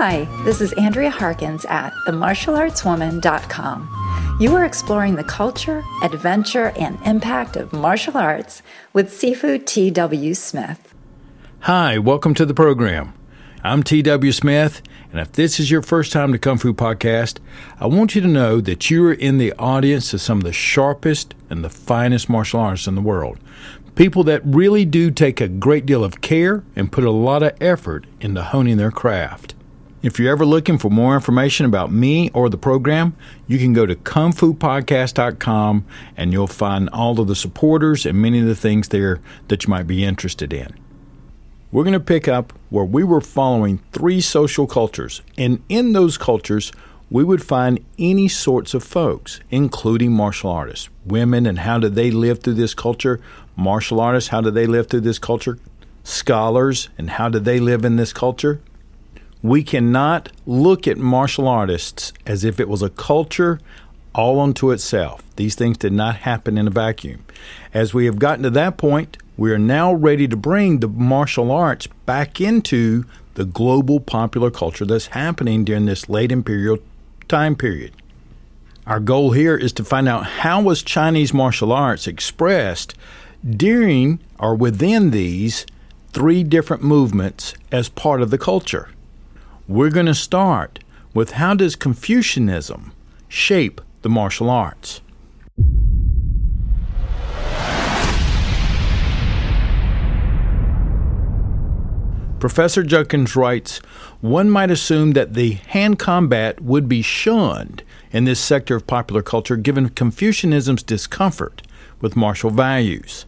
Hi, this is Andrea Harkins at themartialartswoman.com. You are exploring the culture, adventure, and impact of martial arts with Sifu T.W. Smith. Hi, welcome to the program. I'm T.W. Smith, and if this is your first time to Kung Fu Podcast, I want you to know that you are in the audience of some of the sharpest and the finest martial artists in the world. People that really do take a great deal of care and put a lot of effort into honing their craft. If you're ever looking for more information about me or the program, you can go to kungfupodcast.com and you'll find all of the supporters and many of the things there that you might be interested in. We're going to pick up where we were following three social cultures, and in those cultures, we would find any sorts of folks, including martial artists. Women and how do they live through this culture? Martial artists, how do they live through this culture? Scholars, and how do they live in this culture? We cannot look at martial artists as if it was a culture all unto itself. These things did not happen in a vacuum. As we have gotten to that point, we are now ready to bring the martial arts back into the global popular culture that's happening during this late imperial time period. Our goal here is to find out how was Chinese martial arts expressed during or within these three different movements as part of the culture. We're going to start with how does Confucianism shape the martial arts? Professor Judkins writes One might assume that the hand combat would be shunned in this sector of popular culture given Confucianism's discomfort with martial values.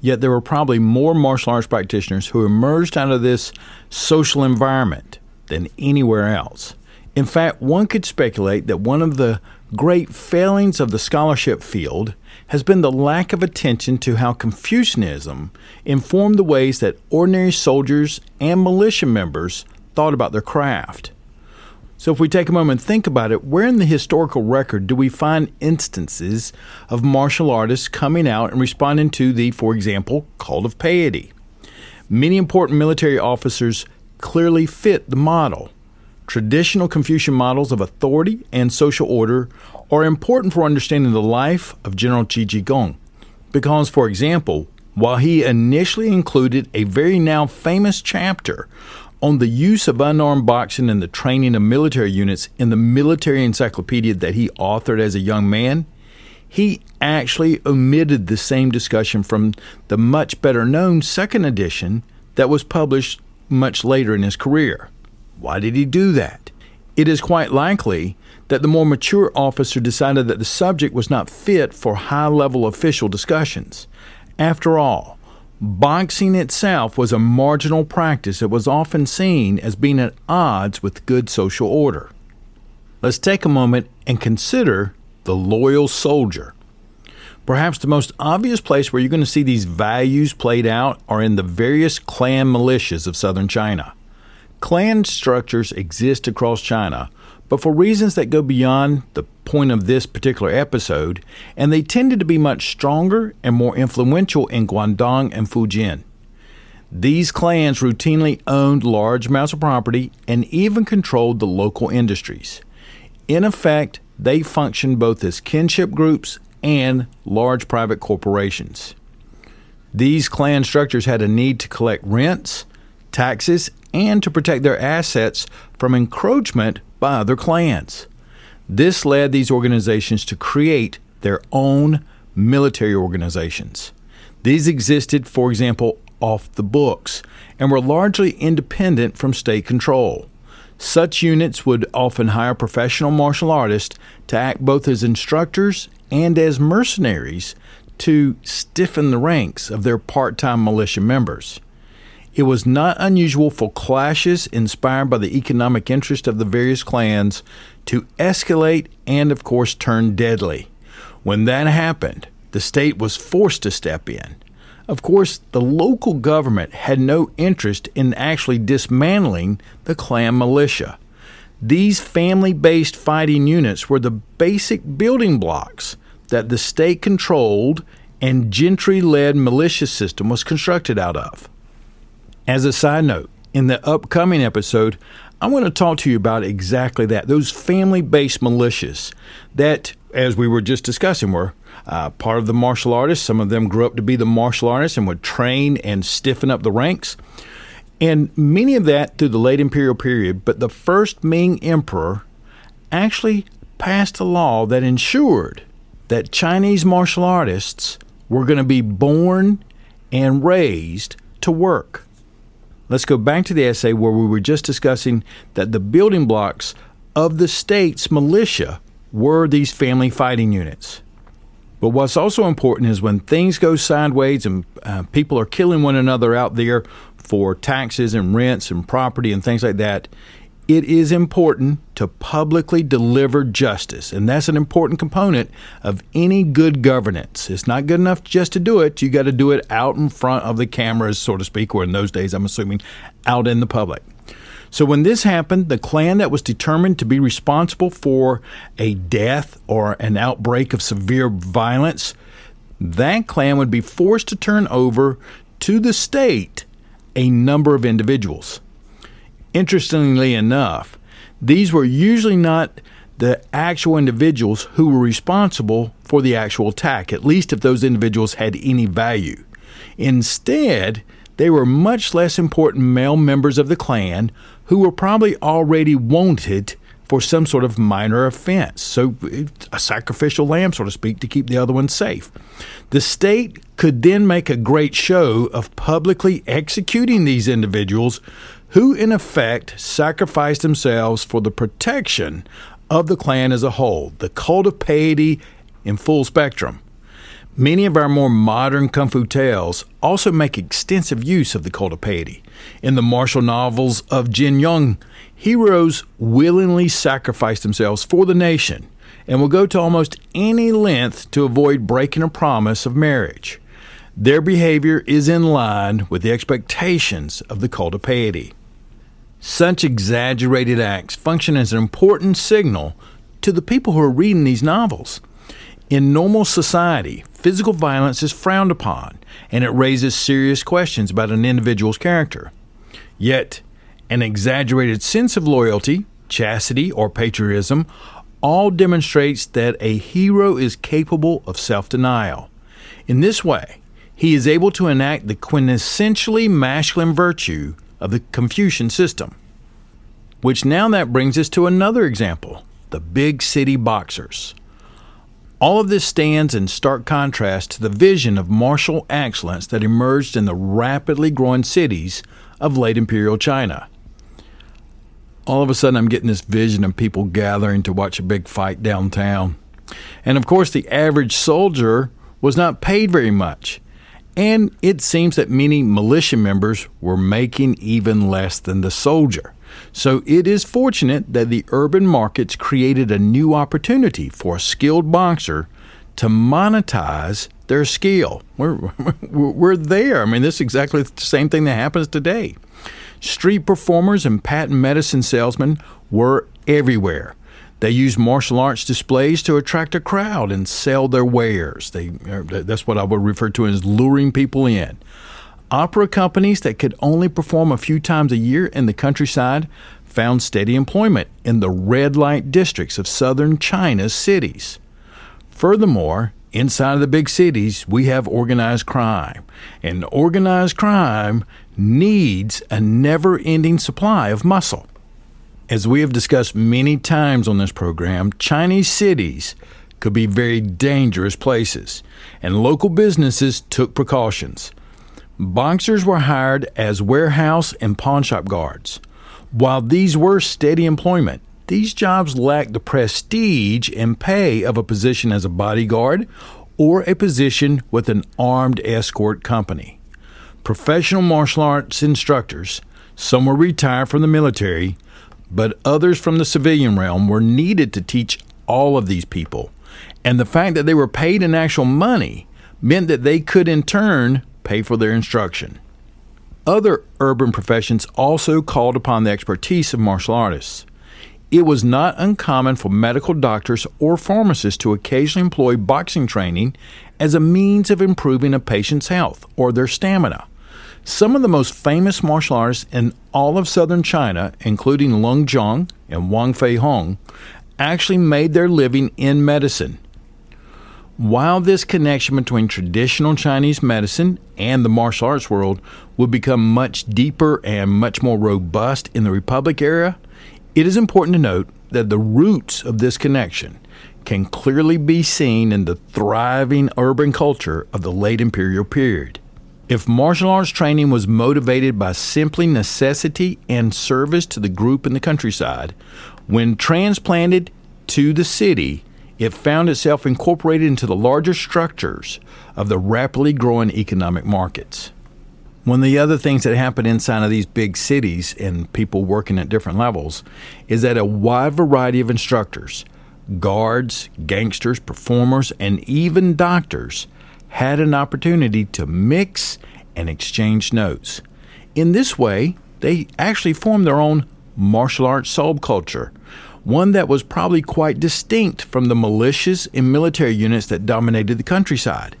Yet there were probably more martial arts practitioners who emerged out of this social environment than anywhere else. In fact, one could speculate that one of the great failings of the scholarship field has been the lack of attention to how Confucianism informed the ways that ordinary soldiers and militia members thought about their craft. So, if we take a moment and think about it, where in the historical record do we find instances of martial artists coming out and responding to the, for example, call of piety? Many important military officers clearly fit the model. Traditional Confucian models of authority and social order are important for understanding the life of General Qi Jiguang. Because, for example, while he initially included a very now famous chapter on the use of unarmed boxing and the training of military units in the military encyclopedia that he authored as a young man, he actually omitted the same discussion from the much better known second edition that was published much later in his career. Why did he do that? It is quite likely that the more mature officer decided that the subject was not fit for high level official discussions. After all, boxing itself was a marginal practice that was often seen as being at odds with good social order. Let's take a moment and consider the loyal soldier. Perhaps the most obvious place where you're going to see these values played out are in the various clan militias of southern China. Clan structures exist across China, but for reasons that go beyond the point of this particular episode, and they tended to be much stronger and more influential in Guangdong and Fujian. These clans routinely owned large amounts of property and even controlled the local industries. In effect, they functioned both as kinship groups and large private corporations. These clan structures had a need to collect rents, taxes, and to protect their assets from encroachment by other clans. This led these organizations to create their own military organizations. These existed, for example, off the books and were largely independent from state control. Such units would often hire professional martial artists to act both as instructors and as mercenaries to stiffen the ranks of their part time militia members. It was not unusual for clashes inspired by the economic interest of the various clans to escalate and, of course, turn deadly. When that happened, the state was forced to step in. Of course, the local government had no interest in actually dismantling the clan militia. These family based fighting units were the basic building blocks that the state controlled and gentry led militia system was constructed out of. As a side note, in the upcoming episode, I want to talk to you about exactly that those family based militias that, as we were just discussing, were uh, part of the martial artists. Some of them grew up to be the martial artists and would train and stiffen up the ranks. And many of that through the late imperial period. But the first Ming emperor actually passed a law that ensured that Chinese martial artists were going to be born and raised to work. Let's go back to the essay where we were just discussing that the building blocks of the state's militia were these family fighting units. But what's also important is when things go sideways and uh, people are killing one another out there for taxes and rents and property and things like that, it is important to publicly deliver justice. And that's an important component of any good governance. It's not good enough just to do it. You got to do it out in front of the cameras, so to speak, or in those days, I'm assuming, out in the public. So when this happened, the clan that was determined to be responsible for a death or an outbreak of severe violence, that clan would be forced to turn over to the state a number of individuals. Interestingly enough, these were usually not the actual individuals who were responsible for the actual attack, at least if those individuals had any value. Instead, they were much less important male members of the clan who were probably already wanted for some sort of minor offense. So, a sacrificial lamb, so to speak, to keep the other one safe. The state could then make a great show of publicly executing these individuals who, in effect, sacrificed themselves for the protection of the clan as a whole, the cult of piety in full spectrum. Many of our more modern kung fu tales also make extensive use of the cult of piety. In the martial novels of Jin Yong, heroes willingly sacrifice themselves for the nation and will go to almost any length to avoid breaking a promise of marriage. Their behavior is in line with the expectations of the cult of piety. Such exaggerated acts function as an important signal to the people who are reading these novels. In normal society, physical violence is frowned upon, and it raises serious questions about an individual's character. Yet, an exaggerated sense of loyalty, chastity, or patriotism all demonstrates that a hero is capable of self denial. In this way, he is able to enact the quintessentially masculine virtue of the Confucian system. Which now that brings us to another example the big city boxers. All of this stands in stark contrast to the vision of martial excellence that emerged in the rapidly growing cities of late imperial China. All of a sudden, I'm getting this vision of people gathering to watch a big fight downtown. And of course, the average soldier was not paid very much. And it seems that many militia members were making even less than the soldier. So it is fortunate that the urban markets created a new opportunity for a skilled boxer to monetize their skill. We're, we're there. I mean, this is exactly the same thing that happens today. Street performers and patent medicine salesmen were everywhere. They use martial arts displays to attract a crowd and sell their wares. They, uh, that's what I would refer to as luring people in. Opera companies that could only perform a few times a year in the countryside found steady employment in the red light districts of southern China's cities. Furthermore, inside of the big cities, we have organized crime. And organized crime needs a never ending supply of muscle. As we have discussed many times on this program, Chinese cities could be very dangerous places, and local businesses took precautions. Boxers were hired as warehouse and pawnshop guards. While these were steady employment, these jobs lacked the prestige and pay of a position as a bodyguard or a position with an armed escort company. Professional martial arts instructors, some were retired from the military, but others from the civilian realm were needed to teach all of these people. And the fact that they were paid in actual money meant that they could, in turn, pay for their instruction. Other urban professions also called upon the expertise of martial artists. It was not uncommon for medical doctors or pharmacists to occasionally employ boxing training as a means of improving a patient's health or their stamina. Some of the most famous martial artists in all of southern China, including Leung Jan and Wong Fei Hung, actually made their living in medicine. While this connection between traditional Chinese medicine and the martial arts world would become much deeper and much more robust in the Republic era, it is important to note that the roots of this connection can clearly be seen in the thriving urban culture of the late imperial period. If martial arts training was motivated by simply necessity and service to the group in the countryside, when transplanted to the city, it found itself incorporated into the larger structures of the rapidly growing economic markets. One of the other things that happen inside of these big cities and people working at different levels is that a wide variety of instructors, guards, gangsters, performers, and even doctors had an opportunity to mix and exchange notes. In this way, they actually formed their own martial arts subculture, one that was probably quite distinct from the militias and military units that dominated the countryside.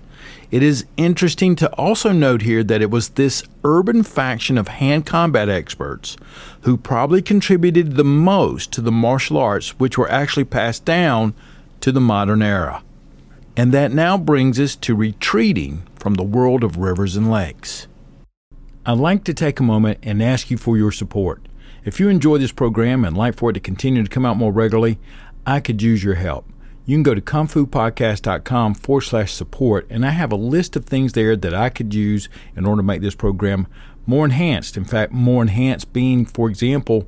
It is interesting to also note here that it was this urban faction of hand combat experts who probably contributed the most to the martial arts which were actually passed down to the modern era. And that now brings us to retreating from the world of rivers and lakes. I'd like to take a moment and ask you for your support. If you enjoy this program and like for it to continue to come out more regularly, I could use your help. You can go to kungfupodcast.com forward slash support, and I have a list of things there that I could use in order to make this program more enhanced. In fact, more enhanced being, for example,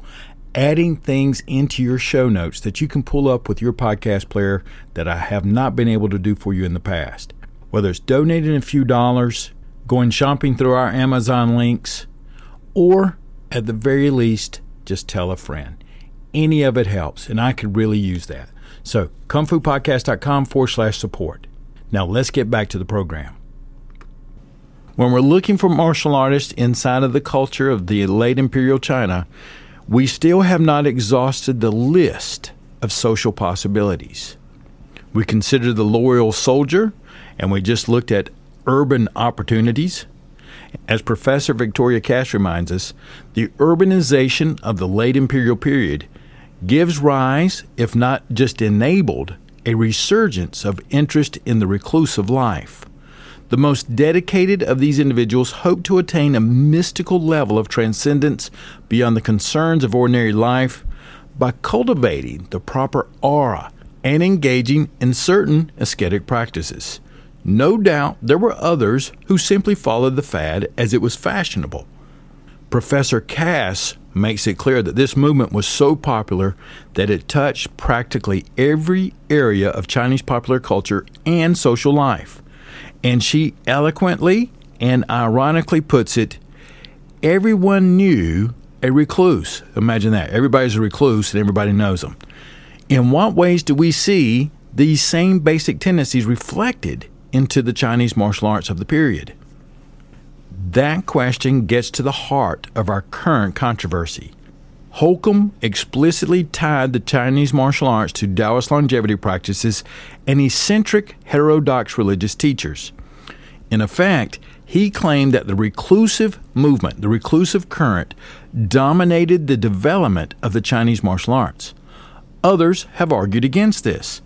adding things into your show notes that you can pull up with your podcast player that I have not been able to do for you in the past. Whether it's donating a few dollars, going shopping through our Amazon links, or at the very least, just tell a friend. Any of it helps, and I could really use that. So, kungfupodcast.com forward slash support. Now, let's get back to the program. When we're looking for martial artists inside of the culture of the late imperial China, we still have not exhausted the list of social possibilities. We consider the loyal soldier, and we just looked at urban opportunities. As Professor Victoria Cass reminds us, the urbanization of the late imperial period gives rise, if not just enabled, a resurgence of interest in the reclusive life. The most dedicated of these individuals hope to attain a mystical level of transcendence beyond the concerns of ordinary life by cultivating the proper aura and engaging in certain ascetic practices. No doubt there were others who simply followed the fad as it was fashionable. Professor Cass makes it clear that this movement was so popular that it touched practically every area of Chinese popular culture and social life. And she eloquently and ironically puts it everyone knew a recluse. Imagine that. Everybody's a recluse and everybody knows them. In what ways do we see these same basic tendencies reflected into the Chinese martial arts of the period? That question gets to the heart of our current controversy. Holcombe explicitly tied the Chinese martial arts to Taoist longevity practices and eccentric heterodox religious teachers. In effect, he claimed that the reclusive movement, the reclusive current, dominated the development of the Chinese martial arts. Others have argued against this.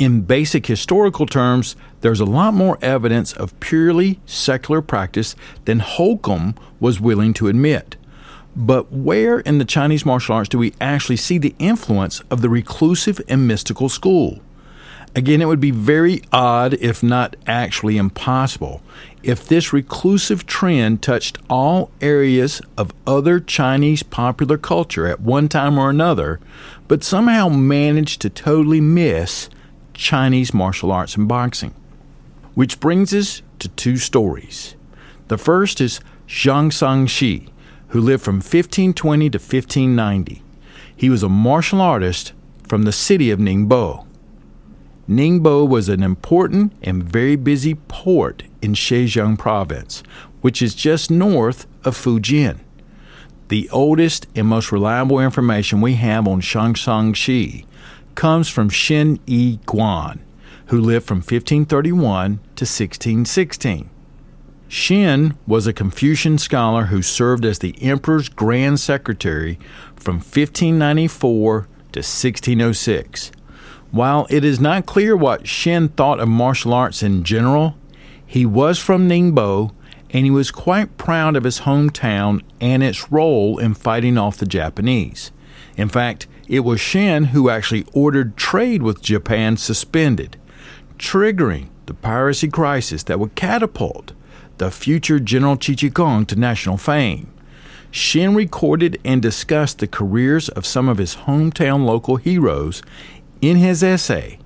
In basic historical terms, there's a lot more evidence of purely secular practice than Holcombe was willing to admit. But where in the Chinese martial arts do we actually see the influence of the reclusive and mystical school? Again, it would be very odd, if not actually impossible, if this reclusive trend touched all areas of other Chinese popular culture at one time or another, but somehow managed to totally miss Chinese martial arts and boxing. Which brings us to two stories. The first is Zhang Shangxi, who lived from 1520 to 1590. He was a martial artist from the city of Ningbo. Ningbo was an important and very busy port in Zhejiang province, which is just north of Fujian. The oldest and most reliable information we have on Zhang Shangxi comes from Shen Yi Guan, who lived from 1531 to 1616. Shin was a Confucian scholar who served as the emperor's grand secretary from 1594 to 1606. While it is not clear what Shin thought of martial arts in general, he was from Ningbo and he was quite proud of his hometown and its role in fighting off the Japanese. In fact, it was Shin who actually ordered trade with Japan suspended, triggering the piracy crisis that would catapult the future General Qi Jiguang to national fame. Shin recorded and discussed the careers of some of his hometown local heroes in his essay,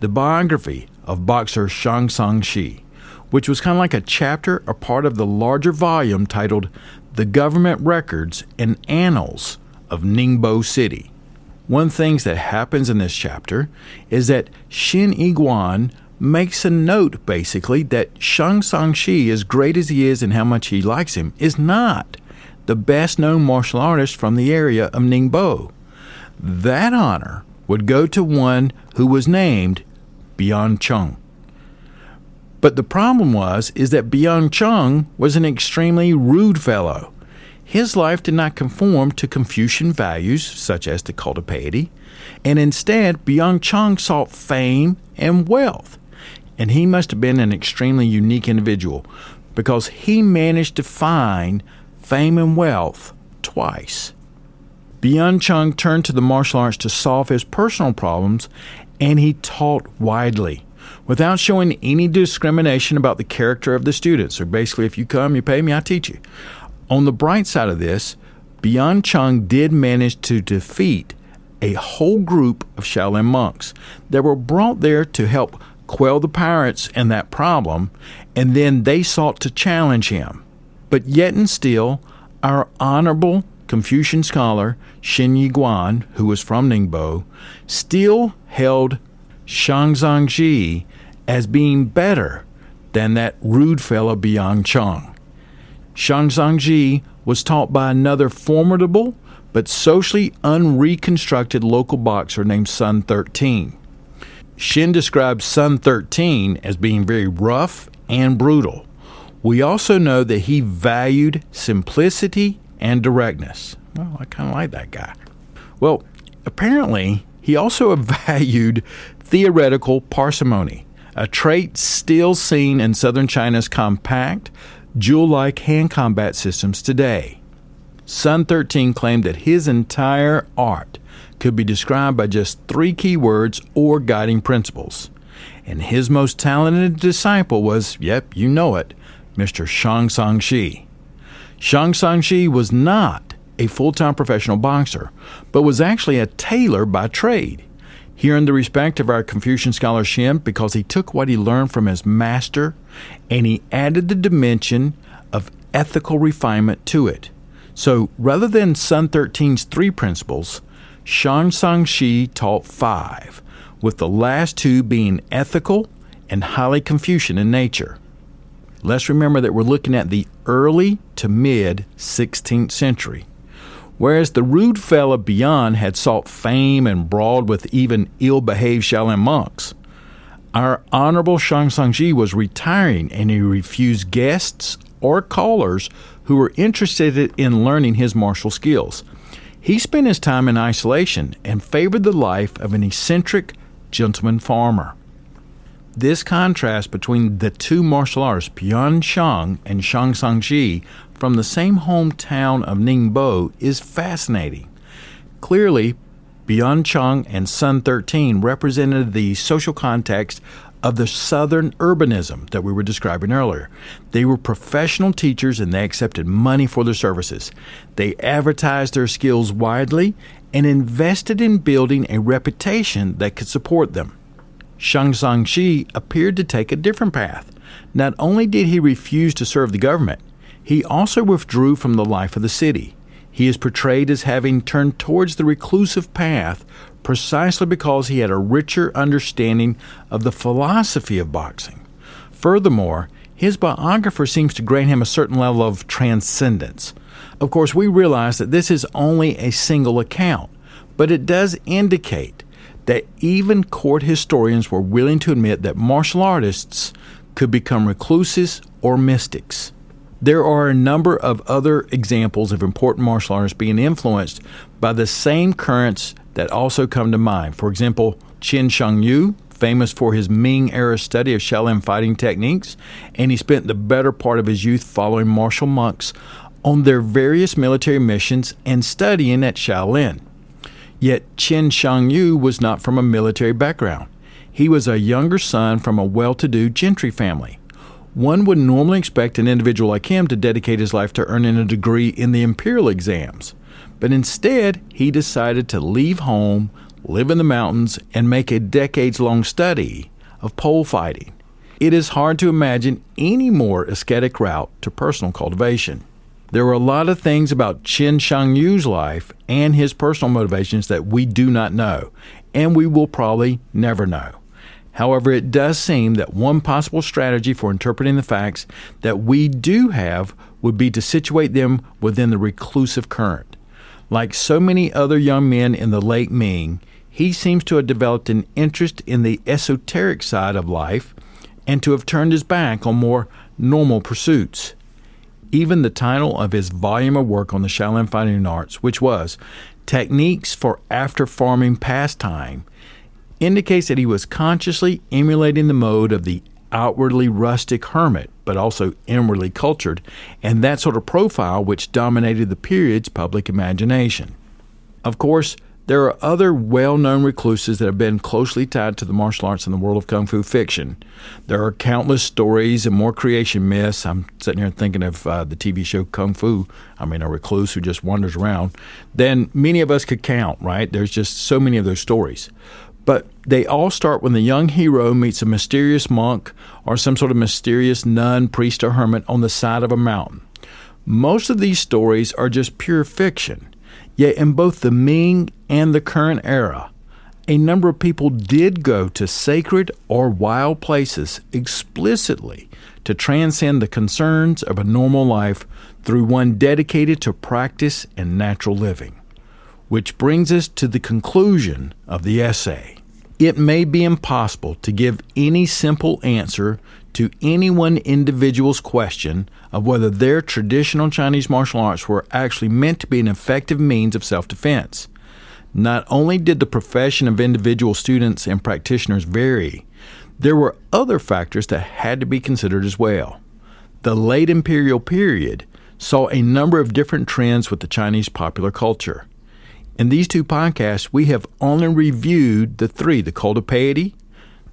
The Biography of Boxer Shang Sang Shi, which was kind of like a chapter or part of the larger volume titled The Government Records and Annals of Ningbo City. One things that happens in this chapter is that Shin Yiguan makes a note basically that Shang Shi, as great as he is and how much he likes him, is not the best known martial artist from the area of Ningbo. That honor would go to one who was named Bian Chung. But the problem was is that Bian Chung was an extremely rude fellow. His life did not conform to Confucian values such as the cult of piety, and instead Bian Chung sought fame and wealth. And he must have been an extremely unique individual because he managed to find fame and wealth twice. Bian Chung turned to the martial arts to solve his personal problems, and he taught widely without showing any discrimination about the character of the students. So basically, if you come, you pay me, I teach you. On the bright side of this, Bian Chung did manage to defeat a whole group of Shaolin monks that were brought there to help quell the pirates and that problem, and then they sought to challenge him. But yet and still, our honorable Confucian scholar Shin Yiguan, who was from Ningbo, still held Shang Zhangji as being better than that rude fellow Bian Chung. Shang Zhangji was taught by another formidable but socially unreconstructed local boxer named Sun 13. Shin describes Sun 13 as being very rough and brutal. We also know that he valued simplicity and directness. Well, I kind of like that guy. Well, apparently, he also valued theoretical parsimony, a trait still seen in southern China's compact, jewel like hand combat systems today. Sun 13 claimed that his entire art could be described by just three key words or guiding principles. And his most talented disciple was, yep, you know it, Mr. Shang Sang Shi. Shang Sang Shi was not a full time professional boxer, but was actually a tailor by trade. He earned the respect of our Confucian scholar Shin because he took what he learned from his master and he added the dimension of ethical refinement to it. So rather than Sun 13's three principles, Shang Sang Shi taught five, with the last two being ethical and highly Confucian in nature. Let's remember that we're looking at the early to mid 16th century. Whereas the rude fellow Bian had sought fame and brawled with even ill behaved Shaolin monks, our Honorable Shang Sangji was retiring and he refused guests or callers who were interested in learning his martial skills. He spent his time in isolation and favored the life of an eccentric gentleman farmer. This contrast between the two martial artists, Bian Shang and Shang Sangji, from the same hometown of Ningbo is fascinating. Clearly, Bian Chang and Sun 13 represented the social context of the southern urbanism that we were describing earlier. They were professional teachers and they accepted money for their services. They advertised their skills widely and invested in building a reputation that could support them. Shang Zhangxi appeared to take a different path. Not only did he refuse to serve the government, he also withdrew from the life of the city. He is portrayed as having turned towards the reclusive path precisely because he had a richer understanding of the philosophy of boxing. Furthermore, his biographer seems to grant him a certain level of transcendence. Of course, we realize that this is only a single account, but it does indicate that even court historians were willing to admit that martial artists could become recluses or mystics. There are a number of other examples of important martial artists being influenced by the same currents that also come to mind. For example, Qin Shang Yu, famous for his Ming era study of Shaolin fighting techniques, and he spent the better part of his youth following martial monks on their various military missions and studying at Shaolin. Yet Qin Shang Yu was not from a military background. He was a younger son from a well to do gentry family. One would normally expect an individual like him to dedicate his life to earning a degree in the imperial exams, but instead he decided to leave home, live in the mountains, and make a decades long study of pole fighting. It is hard to imagine any more ascetic route to personal cultivation. There were a lot of things about Qin Shang Yu's life and his personal motivations that we do not know, and we will probably never know. However, it does seem that one possible strategy for interpreting the facts that we do have would be to situate them within the reclusive current. Like so many other young men in the late Ming, he seems to have developed an interest in the esoteric side of life and to have turned his back on more normal pursuits. Even the title of his volume of work on the Shaolin fighting arts, which was Techniques for After Farming Pastime, indicates that he was consciously emulating the mode of the outwardly rustic hermit, but also inwardly cultured, and that sort of profile which dominated the period's public imagination. Of course, there are other well known recluses that have been closely tied to the martial arts in the world of kung fu fiction. There are countless stories and more creation myths. I'm sitting here thinking of uh, the TV show Kung Fu. I mean, a recluse who just wanders around. Then many of us could count, right? There's just so many of those stories. They all start when the young hero meets a mysterious monk or some sort of mysterious nun, priest, or hermit on the side of a mountain. Most of these stories are just pure fiction. Yet, in both the Ming and the current era, a number of people did go to sacred or wild places explicitly to transcend the concerns of a normal life through one dedicated to practice and natural living. Which brings us to the conclusion of the essay. It may be impossible to give any simple answer to any one individual's question of whether their traditional Chinese martial arts were actually meant to be an effective means of self defense. Not only did the profession of individual students and practitioners vary, there were other factors that had to be considered as well. The late imperial period saw a number of different trends with the Chinese popular culture. In these two podcasts, we have only reviewed the three the cult of piety,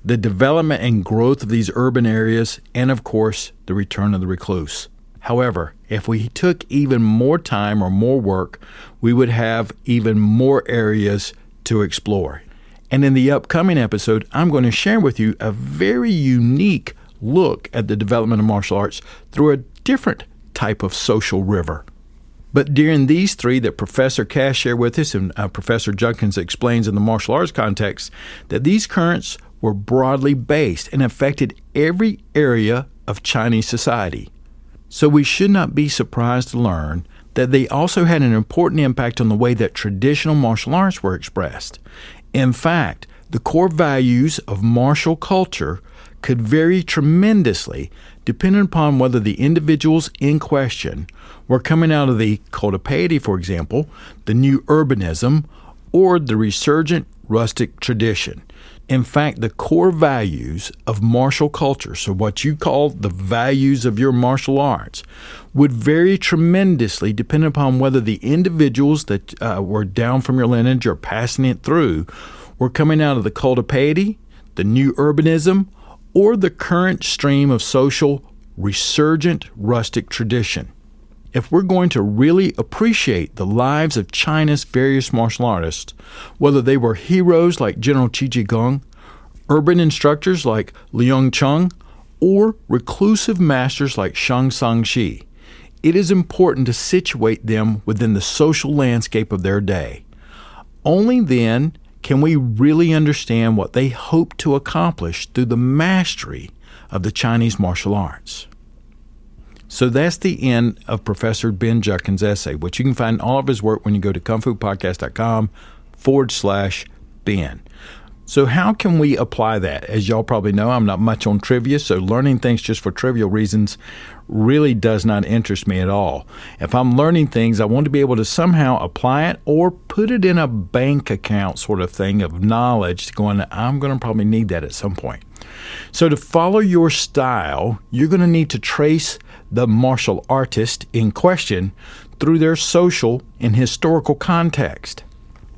the development and growth of these urban areas, and of course, the return of the recluse. However, if we took even more time or more work, we would have even more areas to explore. And in the upcoming episode, I'm going to share with you a very unique look at the development of martial arts through a different type of social river. But during these three that Professor Cass shared with us, and uh, Professor Judkins explains in the martial arts context, that these currents were broadly based and affected every area of Chinese society. So we should not be surprised to learn that they also had an important impact on the way that traditional martial arts were expressed. In fact, the core values of martial culture could vary tremendously depending upon whether the individuals in question were coming out of the piety, for example, the new urbanism, or the resurgent rustic tradition. In fact, the core values of martial culture, so what you call the values of your martial arts, would vary tremendously depending upon whether the individuals that uh, were down from your lineage or passing it through were coming out of the piety, the new urbanism, or the current stream of social resurgent rustic tradition. If we're going to really appreciate the lives of China's various martial artists, whether they were heroes like General Qi Ji urban instructors like Leung Chung, or reclusive masters like Shang Shi, it is important to situate them within the social landscape of their day. Only then can we really understand what they hope to accomplish through the mastery of the Chinese martial arts? So that's the end of Professor Ben Judkins' essay, which you can find all of his work when you go to kungfupodcast.com forward slash Ben. So, how can we apply that? As y'all probably know, I'm not much on trivia, so learning things just for trivial reasons really does not interest me at all. If I'm learning things, I want to be able to somehow apply it or put it in a bank account sort of thing of knowledge, going, I'm going to probably need that at some point. So, to follow your style, you're going to need to trace the martial artist in question through their social and historical context.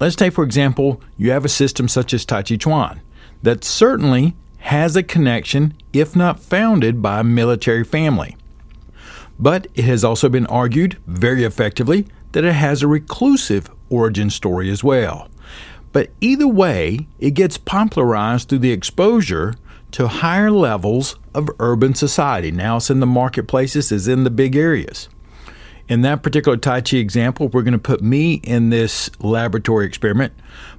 Let's take, for example, you have a system such as Tai Chi Chuan that certainly has a connection, if not founded by a military family. But it has also been argued very effectively that it has a reclusive origin story as well. But either way, it gets popularized through the exposure to higher levels of urban society. Now it's in the marketplaces, it's in the big areas. In that particular Tai Chi example, we're going to put me in this laboratory experiment.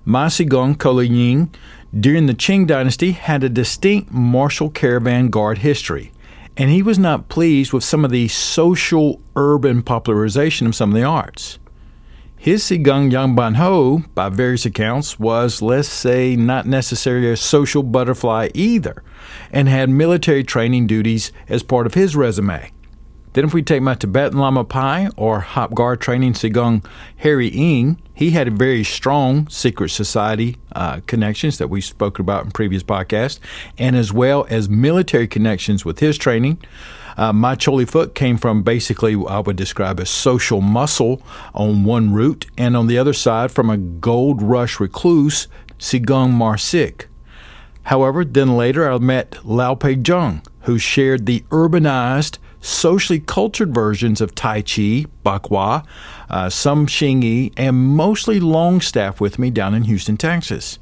Ma Sigong Kolin during the Qing dynasty had a distinct martial caravan guard history, and he was not pleased with some of the social urban popularization of some of the arts. His Sigung Yang Ho, by various accounts, was, let's say, not necessarily a social butterfly either, and had military training duties as part of his resume. Then, if we take my Tibetan Lama Pai or Hop Gar training Sigung Harry Ing, he had very strong secret society uh, connections that we spoke about in previous podcasts, and as well as military connections with his training. Uh, my Choy Li Fut came from basically I would describe as social muscle on one route, and on the other side from a gold rush recluse, Sigung Marsik. However, then later I met Lao Pei Jung, who shared the urbanized, socially cultured versions of Tai Chi, Bagua, uh, some Xingyi, and mostly Longstaff with me down in Houston, Texas.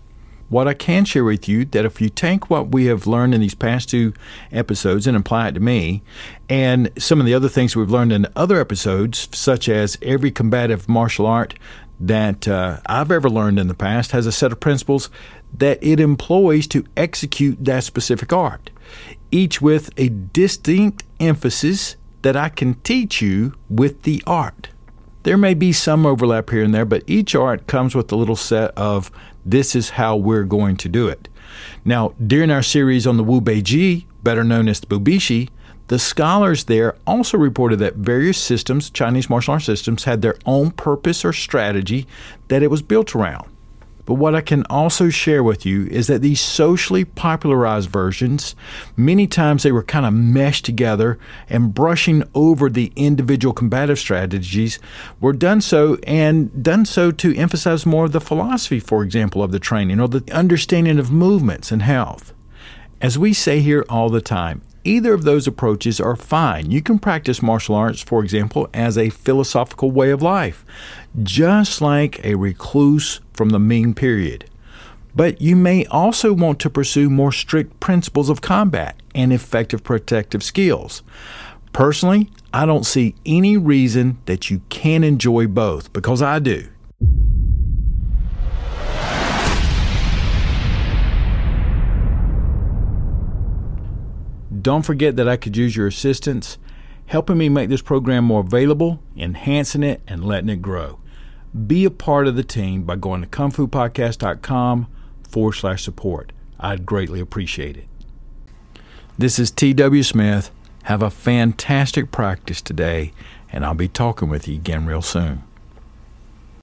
What I can share with you that if you take what we have learned in these past two episodes and apply it to me, and some of the other things we've learned in other episodes, such as every combative martial art that uh, I've ever learned in the past has a set of principles that it employs to execute that specific art, each with a distinct emphasis that I can teach you with the art. There may be some overlap here and there, but each art comes with a little set of this is how we're going to do it. Now, during our series on the Wu Beiji, better known as the Bubishi, the scholars there also reported that various systems, Chinese martial arts systems, had their own purpose or strategy that it was built around. But what I can also share with you is that these socially popularized versions, many times they were kind of meshed together and brushing over the individual combative strategies, were done so and done so to emphasize more of the philosophy, for example, of the training or the understanding of movements and health. As we say here all the time, Either of those approaches are fine. You can practice martial arts, for example, as a philosophical way of life, just like a recluse from the Ming period. But you may also want to pursue more strict principles of combat and effective protective skills. Personally, I don't see any reason that you can't enjoy both because I do. Don't forget that I could use your assistance helping me make this program more available, enhancing it, and letting it grow. Be a part of the team by going to kungfupodcast.com forward slash support. I'd greatly appreciate it. This is T.W. Smith. Have a fantastic practice today, and I'll be talking with you again real soon.